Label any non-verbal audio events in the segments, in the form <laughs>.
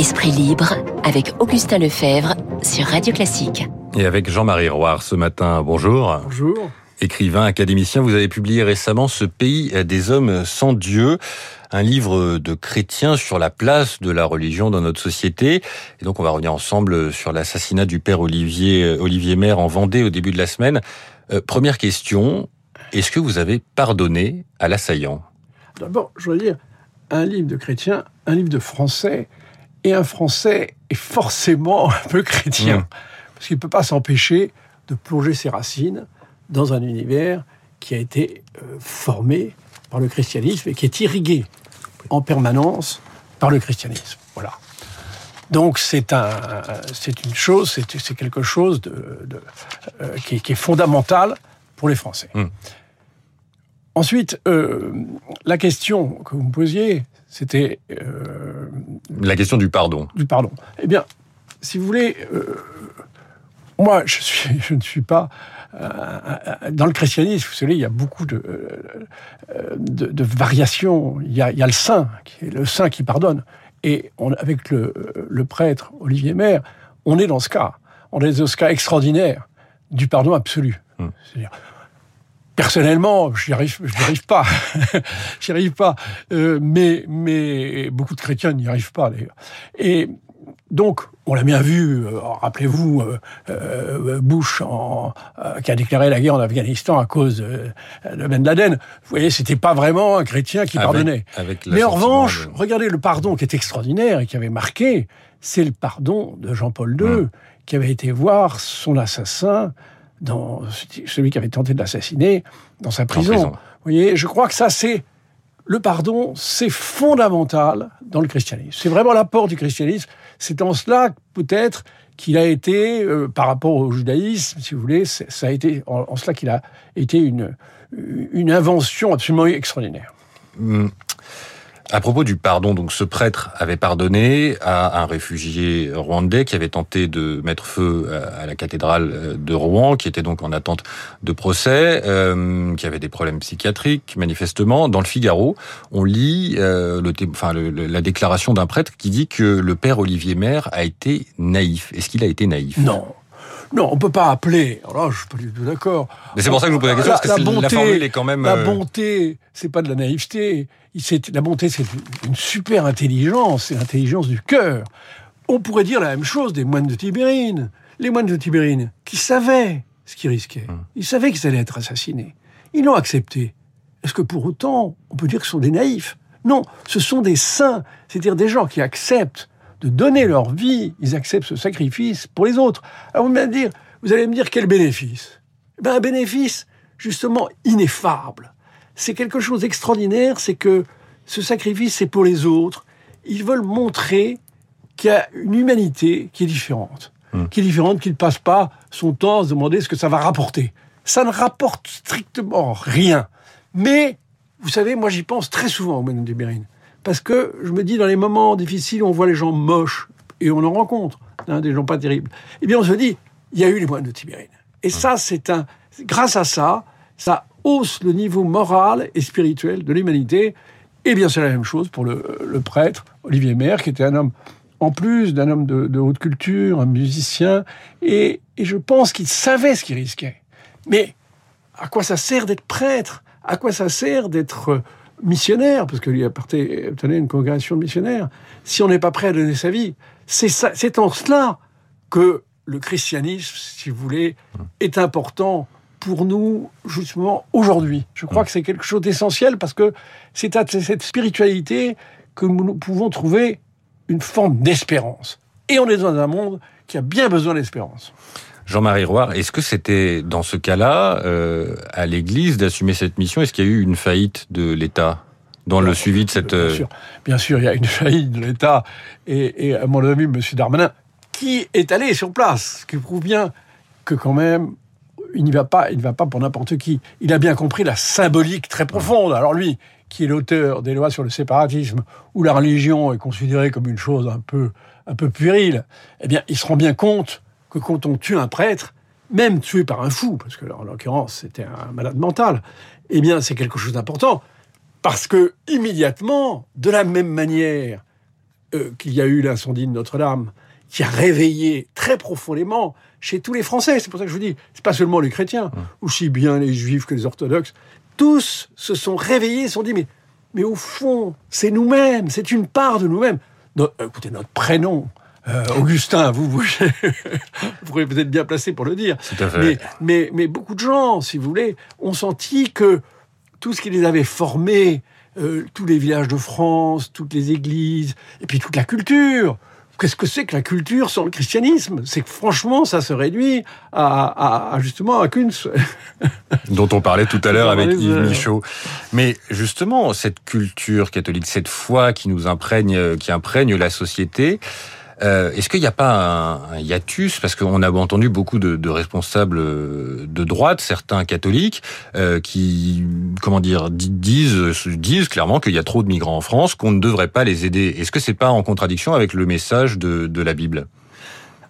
Esprit libre avec Augustin Lefebvre sur Radio Classique. Et avec Jean-Marie Roire ce matin. Bonjour. Bonjour. Écrivain, académicien, vous avez publié récemment Ce pays des hommes sans Dieu, un livre de chrétiens sur la place de la religion dans notre société. Et donc on va revenir ensemble sur l'assassinat du père Olivier, Olivier Maire en Vendée au début de la semaine. Euh, première question, est-ce que vous avez pardonné à l'assaillant? D'abord, je veux dire, un livre de chrétien, un livre de français, et un français est forcément un peu chrétien. Mmh. Parce qu'il ne peut pas s'empêcher de plonger ses racines dans un univers qui a été euh, formé par le christianisme et qui est irrigué en permanence par le christianisme. Voilà. Donc c'est un, c'est une chose, c'est, quelque chose de, euh, qui, est fondamental pour les Français. Mmh. Ensuite, euh, la question que vous me posiez, c'était... Euh, la question du pardon. Du pardon. Eh bien, si vous voulez, euh, moi, je, suis, <laughs> je ne suis pas... dans le christianisme, vous savez, il y a beaucoup de, de, variations. Il y, a, il y, a, le saint, qui est le saint qui pardonne. Et on, avec le, le, prêtre Olivier Maire, on est dans ce cas. On est dans ce cas extraordinaire du pardon absolu. Hum. C'est-à-dire, Personnellement, j'y arrive, arrive pas, <laughs> j'y arrive pas. Euh, mais mais beaucoup de chrétiens n'y arrivent pas d'ailleurs. Et donc, on l'a bien vu, euh, rappelez-vous, euh, Bush en, qui a déclaré la guerre en Afghanistan à cause de Ben Laden. Vous voyez, c'était pas vraiment un chrétien qui pardonnait. Mais en revanche, regardez le pardon qui est extraordinaire et qui avait marqué, c'est le pardon de Jean-Paul II, hum. qui avait été voir son assassin dans celui qui avait tenté de l'assassiner dans sa prison. Vous voyez, je crois que ça, c'est le pardon, c'est fondamental dans le christianisme. C'est vraiment l'apport du christianisme. C'est en cela, peut-être, qu'il a été, euh, par rapport au judaïsme, si vous voulez, ça a été en, cela qu'il a été une, une invention absolument extraordinaire. À propos du pardon, donc ce prêtre avait pardonné à un réfugié rwandais qui avait tenté de mettre feu à la cathédrale de Rouen, qui était donc en attente de procès, euh, qui avait des problèmes psychiatriques manifestement. Dans le Figaro, on lit euh, le, enfin, la déclaration d'un prêtre qui dit que le père Olivier Maire a été naïf. Est-ce qu'il a été naïf? Non. Non, on peut pas appeler. Alors là, je suis pas du tout d'accord. Mais c'est pour ça que je vous pose la question, parce que la, bonté, la formule est quand même. La euh, bonté, c'est pas de la naïveté. La bonté, c'est une super intelligence, c'est l'intelligence du cœur. On pourrait dire la même chose des moines de Tibérine. Les moines de Tibérine, qui savaient ce qu'ils risquaient. Hum. Ils savaient qu'ils allaient être assassinés. Ils l'ont accepté. Est-ce que pour autant, on peut dire que ce sont des naïfs? Non, ce sont des saints, c'est-à-dire des gens qui acceptent de donner leur vie, ils acceptent ce sacrifice pour les autres. Alors vous allez me dire, vous allez me dire quel bénéfice? Eh ben, Un bénéfice justement ineffable. C'est quelque chose d'extraordinaire, c'est que ce sacrifice, c'est pour les autres. Ils veulent montrer qu'il y a une humanité qui est différente. Hmm. Qui est différente, qui ne passe pas son temps à se demander ce que ça va rapporter. Ça ne rapporte strictement rien. Mais, vous savez, moi j'y pense très souvent au Manu de Bérine parce que je me dis, dans les moments difficiles, on voit les gens moches, et on en rencontre, hein, des gens pas terribles. Eh bien, on se dit, il y a eu les moines de Tibérine. Et ça, c'est un. Grâce à ça, ça hausse le niveau moral et spirituel de l'humanité. Et bien, c'est la même chose pour le, prêtre Olivier Maire, qui était un homme, en plus d'un homme de, haute culture, un musicien, et, et je pense qu'il savait ce qu'il risquait. Mais à quoi ça sert d'être prêtre? À quoi ça sert d'être missionnaire, parce que lui appartenait une congrégation de missionnaires, si on n'est pas prêt à donner sa vie, c'est en cela que le christianisme, si vous voulez, est important pour nous, justement, aujourd'hui. Je crois que c'est quelque chose d'essentiel parce que c'est à cette spiritualité que nous pouvons trouver une forme d'espérance. Et on est dans un monde qui a bien besoin d'espérance. Jean-Marie Roire, est-ce que c'était dans ce cas-là euh, à l'Église d'assumer cette mission Est-ce qu'il y a eu une faillite de l'État dans le suivi de cette... Bien euh, sûr, bien sûr il y a une <laughs> faillite de l'État. Et, à mon ami, M. Darmanin, qui est allé sur place, ce qui prouve bien que quand même, il n'y va pas, il ne va pas pour n'importe qui. Il a bien compris la symbolique très profonde. Alors lui, qui est l'auteur des lois sur le séparatisme, où la religion est considérée comme une chose un peu, un peu puérile, eh bien, il se rend bien compte que quand on tue un prêtre, même tué par un fou, parce que en l'occurrence c'était un malade mental, eh bien c'est quelque chose d'important, parce que immédiatement, de la même manière euh, qu'il y a eu l'incendie de Notre-Dame, qui a réveillé très profondément chez tous les Français. C'est pour ça que je vous dis, c'est pas seulement les chrétiens, aussi bien les juifs que les orthodoxes. Tous se sont réveillés, se sont dit, mais, mais au fond, c'est nous-mêmes, c'est une part de nous-mêmes. écoutez, notre prénom, euh, Augustin, vous, vous, <laughs> pourrez peut-être bien placé pour le dire. Mais, mais, beaucoup de gens, si vous voulez, ont senti que tout ce qui les avait formés, euh, tous les villages de France, toutes les églises, et puis toute la culture, qu'est-ce que c'est que la culture sans le christianisme? C'est que franchement, ça se réduit à, justement à Kunz. <laughs> Dont on parlait tout à l'heure avec Yves Michaud. Mais justement, cette culture catholique, cette foi qui nous imprègne, qui imprègne la société, euh, Est-ce qu'il n'y a pas un, hiatus? Parce qu'on a entendu beaucoup de, de, responsables de droite, certains catholiques, euh, qui, comment dire, disent, disent clairement qu'il y a trop de migrants en France, qu'on ne devrait pas les aider. Est-ce que c'est pas en contradiction avec le message de, de la Bible?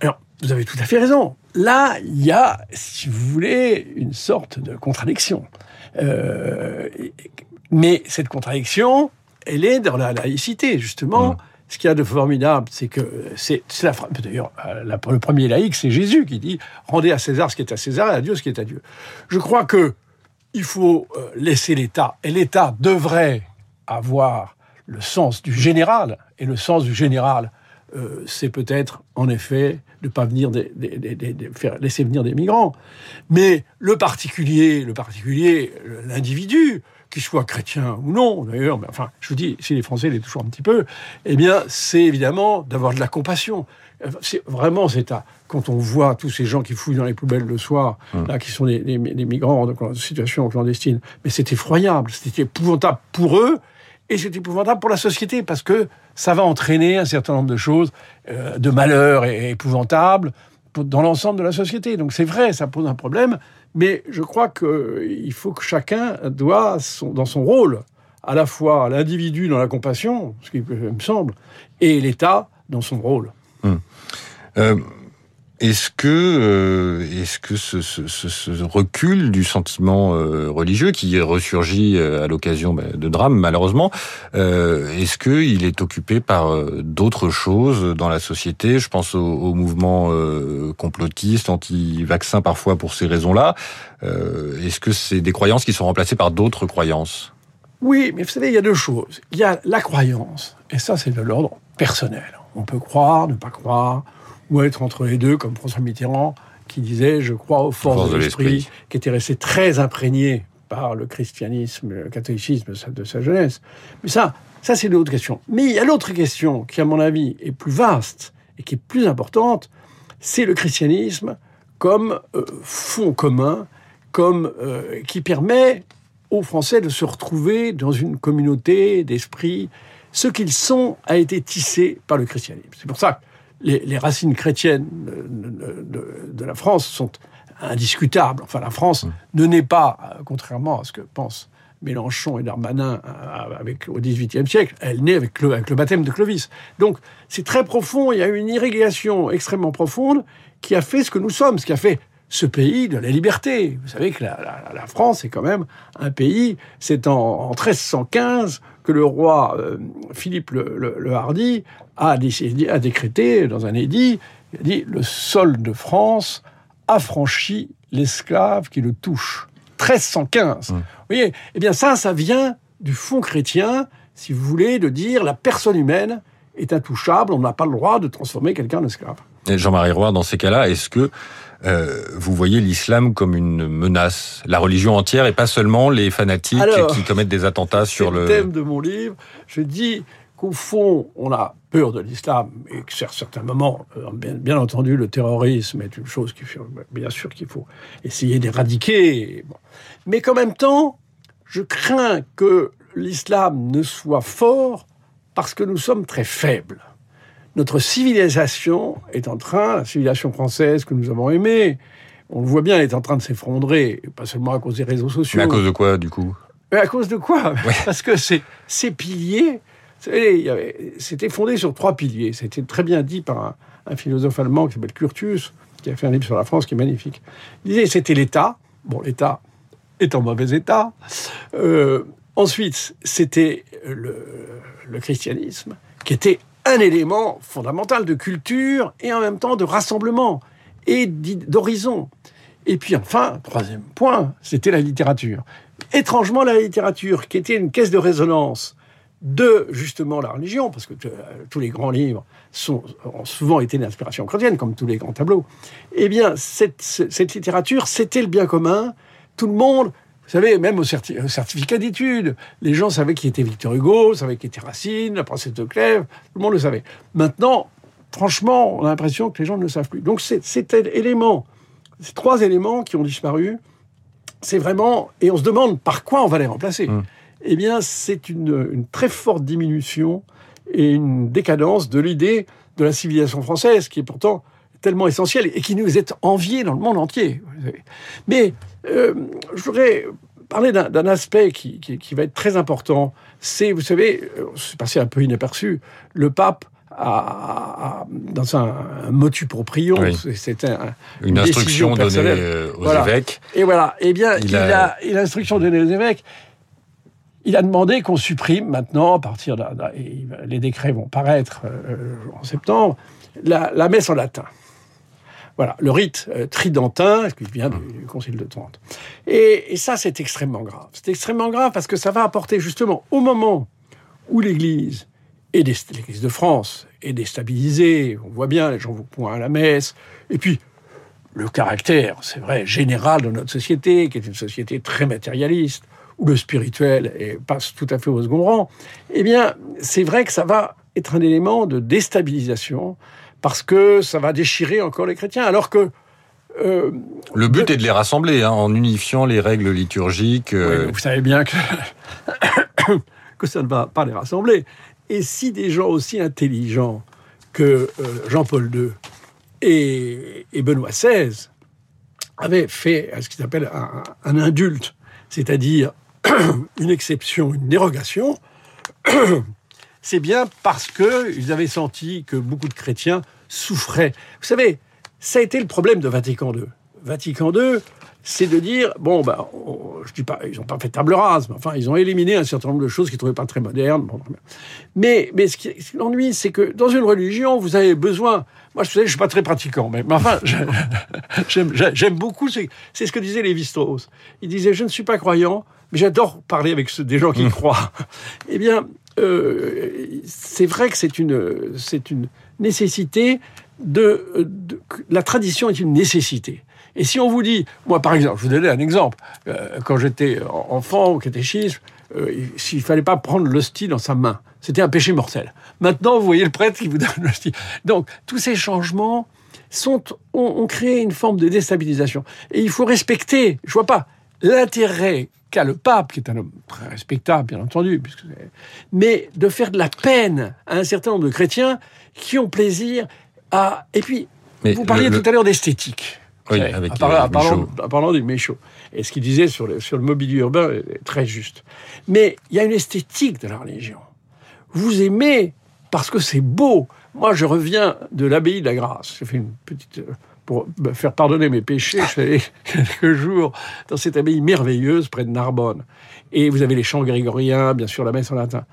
Alors, vous avez tout à fait raison. Là, il y a, si vous voulez, une sorte de contradiction. Euh, mais cette contradiction, elle est dans la laïcité, justement. Mmh ce qu'il y a de formidable, c'est que c'est la d'ailleurs euh, le premier laïc, c'est Jésus qui dit rendez à César ce qui est à César et à Dieu ce qui est à Dieu. Je crois que il faut euh, laisser l'État et l'État devrait avoir le sens du général et le sens du général, euh, c'est peut-être en effet de pas venir des, laisser venir des migrants, mais le particulier, le particulier, l'individu qu'il soit chrétien ou non, d'ailleurs, mais enfin, je vous dis, si les Français les toujours un petit peu, eh bien, c'est évidemment d'avoir de la compassion. C'est vraiment, c'est à quand on voit tous ces gens qui fouillent dans les poubelles le soir, hum. là, qui sont des, migrants en situation clandestine, mais c'est effroyable, c'était épouvantable pour eux et c'est épouvantable pour la société parce que ça va entraîner un certain nombre de choses, euh, de malheurs épouvantables dans l'ensemble de la société. Donc c'est vrai, ça pose un problème, mais je crois qu'il faut que chacun doit, dans son rôle, à la fois l'individu dans la compassion, ce qui me semble, et l'État dans son rôle. Hum. Euh, est-ce que, euh, est-ce que ce, recul du sentiment euh, religieux qui ressurgit euh, à l'occasion bah, de drames malheureusement, est-ce que il est occupé par d'autres choses dans la société? Je pense au, au mouvement complotiste, anti-vaccin parfois pour ces raisons-là. est-ce que c'est des croyances qui sont remplacées par d'autres croyances? Oui, mais vous savez, il y a deux choses. Il y a la croyance, et ça c'est de l'ordre personnel. On peut croire, ne pas croire ou être entre les deux, comme François Mitterrand, qui disait Je crois aux forces de l'esprit, qui était resté très imprégné par le christianisme, le catholicisme de sa jeunesse. Mais ça, ça c'est une autre question. Mais il y a l'autre question qui, à mon avis, est plus vaste et qui est plus importante, c'est le christianisme comme euh, fond commun, comme euh, qui permet aux Français de se retrouver dans une communauté d'esprit. Ce qu'ils sont a été tissé par le christianisme. C'est pour ça les, racines chrétiennes de, la France sont indiscutables. Enfin, la France mm. ne naît pas, euh, contrairement à ce que pensent Mélenchon et Darmanin euh, avec, au XVIIIe siècle, elle naît avec le, avec le baptême de Clovis. Donc, c'est très profond, il y a eu une irrigation extrêmement profonde qui a fait ce que nous sommes, ce qui a fait ce pays de la liberté. Vous savez que la, France est quand même un pays, c'est en, 1315 que le roi euh, Philippe le, Hardy a, décidé, a décrété dans un édit, il a dit le sol de France affranchit l'esclave qui le touche. 1315. Mmh. Vous voyez Eh bien ça, ça vient du fond chrétien, si vous voulez, de dire la personne humaine est intouchable, on n'a pas le droit de transformer quelqu'un en esclave. Jean-Marie Roy, dans ces cas-là, est-ce que euh, vous voyez l'islam comme une menace, la religion entière et pas seulement les fanatiques qui commettent des attentats sur le... le thème de mon livre. Je dis qu'au fond, on a peur de l'islam et que à certains moments, euh, bien, entendu, le terrorisme est une chose qui, bien sûr, qu'il faut essayer d'éradiquer. Mais qu'en même temps, je crains que l'islam ne soit fort parce que nous sommes très faibles notre civilisation est en train, la civilisation française que nous avons aimée, on le voit bien, elle est en train de s'effondrer, pas seulement à cause des réseaux sociaux. Mais à cause de quoi, du coup? Mais à cause de quoi? <laughs> Parce que ces, ces piliers, c'était fondé sur trois piliers. C'était très bien dit par un, philosophe allemand qui s'appelle Curtius, qui a fait un livre sur la France qui est magnifique. Il disait c'était l'État. Bon, l'État est en mauvais état. Euh, ensuite, c'était le, le christianisme, qui était un élément fondamental de culture et en même temps de rassemblement et d'horizon. Et puis enfin, troisième point, c'était la littérature. Étrangement, la littérature, qui était une caisse de résonance de justement la religion, parce que euh, tous les grands livres sont, ont souvent été d'inspiration chrétienne, comme tous les grands tableaux, eh bien, cette, cette littérature, c'était le bien commun. Tout le monde, vous savez, même au, certificat d'études, les gens savaient qui était Victor Hugo, savaient qui était Racine, la princesse de Clèves, tout le monde le savait. Maintenant, franchement, on a l'impression que les gens ne le savent plus. Donc, cet élément, ces trois éléments qui ont disparu, c'est vraiment. Et on se demande par quoi on va les remplacer. Mmh eh bien, c'est une, très forte diminution et une décadence de l'idée de la civilisation française, qui est pourtant tellement essentielle et qui nous est enviée dans le monde entier. Mais euh, je voudrais parler d'un aspect qui, va être très important. C'est, vous savez, euh, c'est passé un peu inaperçu, le pape a, dans un, motu proprium, c'était une, instruction donnée aux évêques. Et voilà, eh bien, il, a, a l'instruction donnée aux évêques il a demandé qu'on supprime maintenant, à partir de, les décrets vont paraître euh, en septembre, la, messe en latin. Voilà, le rite euh, tridentin, qui vient du, Concile de Trente. Et, ça, c'est extrêmement grave. C'est extrêmement grave parce que ça va apporter justement, au moment où l'Église, et l'Église de France, est déstabilisée, on voit bien, les gens vont point à la messe, et puis le caractère, c'est vrai, général de notre société, qui est une société très matérialiste, où le spirituel passe tout à fait au second rang, eh bien, c'est vrai que ça va être un élément de déstabilisation parce que ça va déchirer encore les chrétiens, alors que euh, le but est de les rassembler hein, en unifiant les règles liturgiques. Euh. vous savez bien que, <coughs> que ça ne va pas les rassembler. Et si des gens aussi intelligents que euh, Jean-Paul II et, Benoît XVI avaient fait ce qu'ils appellent un, un indulte, c'est-à-dire <coughs> une exception, une dérogation, c'est bien parce qu'ils avaient senti que beaucoup de chrétiens souffraient. Vous savez, ça a été le problème de Vatican II. Vatican II, c'est de dire bon ben je dis pas ils n'ont pas fait table rase mais enfin ils ont éliminé un certain nombre de choses qu'ils trouvaient pas très modernes mais mais ce qui, l'ennui c'est que dans une religion vous avez besoin moi je je suis pas très pratiquant mais, enfin <laughs> j'aime beaucoup c'est ce que disait Lévi-Strauss il disait je ne suis pas croyant mais j'adore parler avec des gens qui mmh. croient. Eh bien, euh, c'est vrai que c'est une, c'est une nécessité de, La tradition est une nécessité. Et si on vous dit, moi par exemple, je vous donner un exemple, euh, quand j'étais enfant au catéchisme, euh, s'il fallait pas prendre l'hostie dans sa main, c'était un péché mortel. Maintenant, vous voyez le prêtre qui vous donne l'hostie. Donc, tous ces changements sont, ont, ont créé une forme de déstabilisation. Et il faut respecter, je vois pas, l'intérêt qu'a le pape, qui est un homme très respectable, bien entendu, mais de faire de la peine à un certain nombre de chrétiens qui ont plaisir à... Et puis, vous parliez tout à l'heure d'esthétique. Oui, avec parlant, parlant, du Méchaud. Et ce qu'il disait sur le, sur le mobilier urbain est très juste. Mais il y a une esthétique de la religion. Vous aimez parce que c'est beau. Moi, je reviens de l'abbaye de la Grâce. J'ai fait une petite euh, pour me faire pardonner mes péchés, je suis allé <laughs> quelques jours dans cette abbaye merveilleuse près de Narbonne. Et vous avez les chants grégoriens, bien sûr, la messe en latin.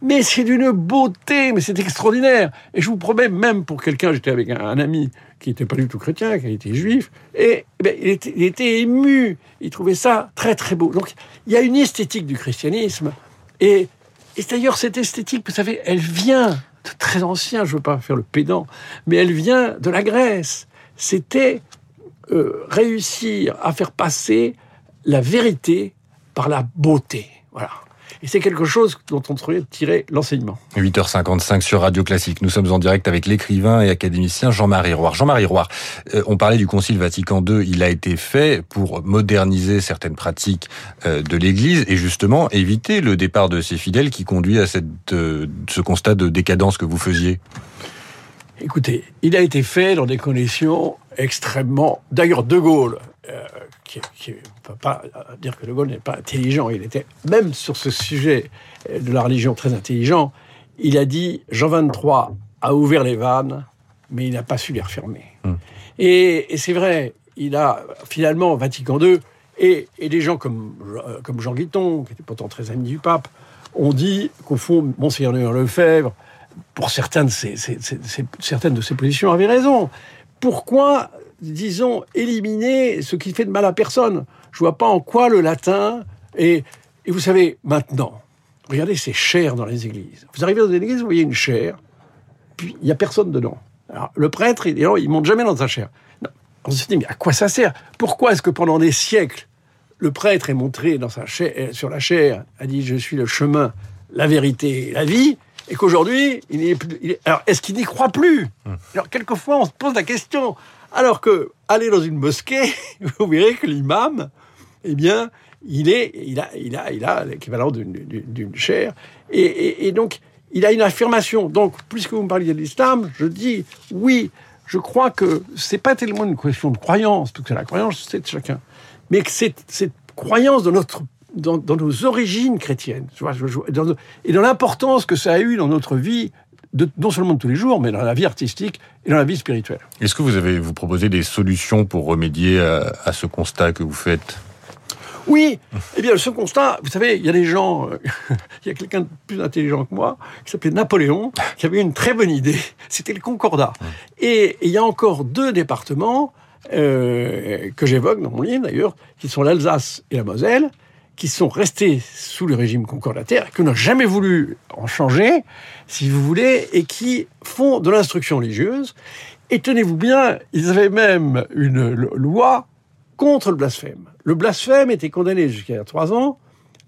Mais c'est d'une beauté, mais c'est extraordinaire. Et je vous promets, même pour quelqu'un, j'étais avec un, ami qui n'était pas du tout chrétien, qui était juif, et eh ben, il, était, ému. Il trouvait ça très, très beau. Donc, il y a une esthétique du christianisme. Et, et d'ailleurs, cette esthétique, vous savez, elle vient de très ancien, je ne veux pas faire le pédant, mais elle vient de la Grèce c'était euh, réussir à faire passer la vérité par la beauté. Voilà. Et c'est quelque chose dont on devrait tirer l'enseignement. 8h55 sur Radio Classique. Nous sommes en direct avec l'écrivain et académicien Jean-Marie Roire. Jean-Marie Roire, euh, on parlait du Concile Vatican II. Il a été fait pour moderniser certaines pratiques euh, de l'Église et justement éviter le départ de ses fidèles qui conduit à cette, ce constat de décadence que vous faisiez. Écoutez, il a été fait dans des conditions extrêmement. D'ailleurs, De Gaulle, euh, qui, ne peut pas dire que De Gaulle n'est pas intelligent, il était même sur ce sujet de la religion très intelligent. Il a dit Jean 23 a ouvert les vannes, mais il n'a pas su les refermer. Hmm. Et, c'est vrai, il a finalement Vatican II et, des gens comme, euh, comme Jean Guiton, qui était pourtant très ami du pape, ont dit qu'au fond, Monseigneur Lefebvre pour certaines de ces, positions, avait raison. Pourquoi, disons, éliminer ce qui fait de mal à personne? Je vois pas en quoi le latin et, et vous savez, maintenant, regardez ces chairs dans les églises. Vous arrivez dans une église, vous voyez une chaire, puis il n'y a personne dedans. Alors, le prêtre, il, il monte jamais dans sa chair. On se dit, mais à quoi ça sert? Pourquoi est-ce que pendant des siècles, le prêtre est montré dans sa chair, euh, sur la chair, a dit, je suis le chemin, la vérité, la vie, et qu'aujourd'hui, il est alors, est-ce qu'il n'y croit plus? Alors, quelquefois, on se pose la question. Alors que, aller dans une mosquée, <laughs> vous verrez que l'imam, eh bien, il est, il a, il a, il a l'équivalent d'une chair, et, et, donc, il a une affirmation. Donc, puisque vous me parliez de l'islam, je dis oui. Je crois que c'est pas tellement une question de croyance, parce que la croyance, c'est de chacun, mais que cette, cette croyance dans notre dans, nos origines chrétiennes, et dans l'importance que ça a eu dans notre vie, de, non seulement de tous les jours, mais dans la vie artistique et dans la vie spirituelle. Est-ce que vous avez vous proposez des solutions pour remédier à, ce constat que vous faites? Oui, eh bien, ce constat, vous savez, il y a des gens, euh, <laughs> il y a quelqu'un de plus intelligent que moi, qui s'appelait Napoléon, qui avait une très bonne idée, <laughs> c'était le Concordat. Et, il y a encore deux départements euh, que j'évoque dans mon livre d'ailleurs, qui sont l'Alsace et la Moselle, qui sont restés sous le régime concordataire, que n'ont jamais voulu en changer, si vous voulez, et qui font de l'instruction religieuse. Et tenez-vous bien, ils avaient même une loi contre le blasphème. Le blasphème était condamné jusqu'à trois ans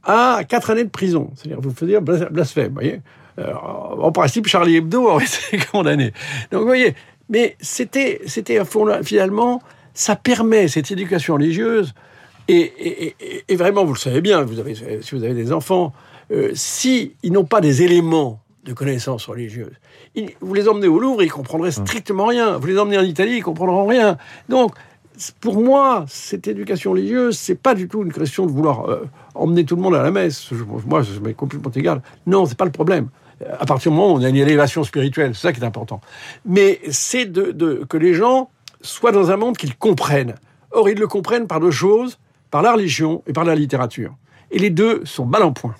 à quatre années de prison. C'est-à-dire, vous faisiez blasphème, voyez. Euh, en principe, Charlie Hebdo <laughs> aurait été condamné. Donc, vous voyez, mais c'était, c'était finalement, ça permet cette éducation religieuse et, vraiment, vous le savez bien, vous avez, si vous avez des enfants, euh, si ils n'ont pas des éléments de connaissances religieuses, vous les emmenez au Louvre, ils comprendraient hum. strictement rien. Vous les emmenez en Italie, ils comprendront rien. Donc, pour moi, cette éducation religieuse, c'est pas du tout une question de vouloir euh, emmener tout le monde à la messe. moi, ça m'est complètement égal. Non, c'est pas le problème. À partir du moment où on a une élévation spirituelle, c'est ça qui est important. Mais c'est de, de, que les gens soient dans un monde qu'ils comprennent. Or, ils le comprennent par deux choses par la religion et par la littérature. Et les deux sont mal en point.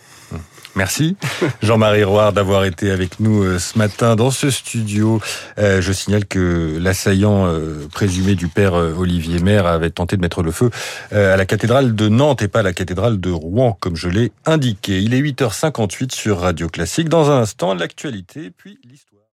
Merci Jean-Marie Roard d'avoir été avec nous euh, ce matin dans ce studio. Euh, je signale que l'assaillant euh, présumé du père Olivier Maire avait tenté de mettre le feu à la cathédrale de Nantes et pas à la cathédrale de Rouen, comme je l'ai indiqué. Il est 8h58 sur Radio Classique. Dans un instant, l'actualité, puis l'histoire.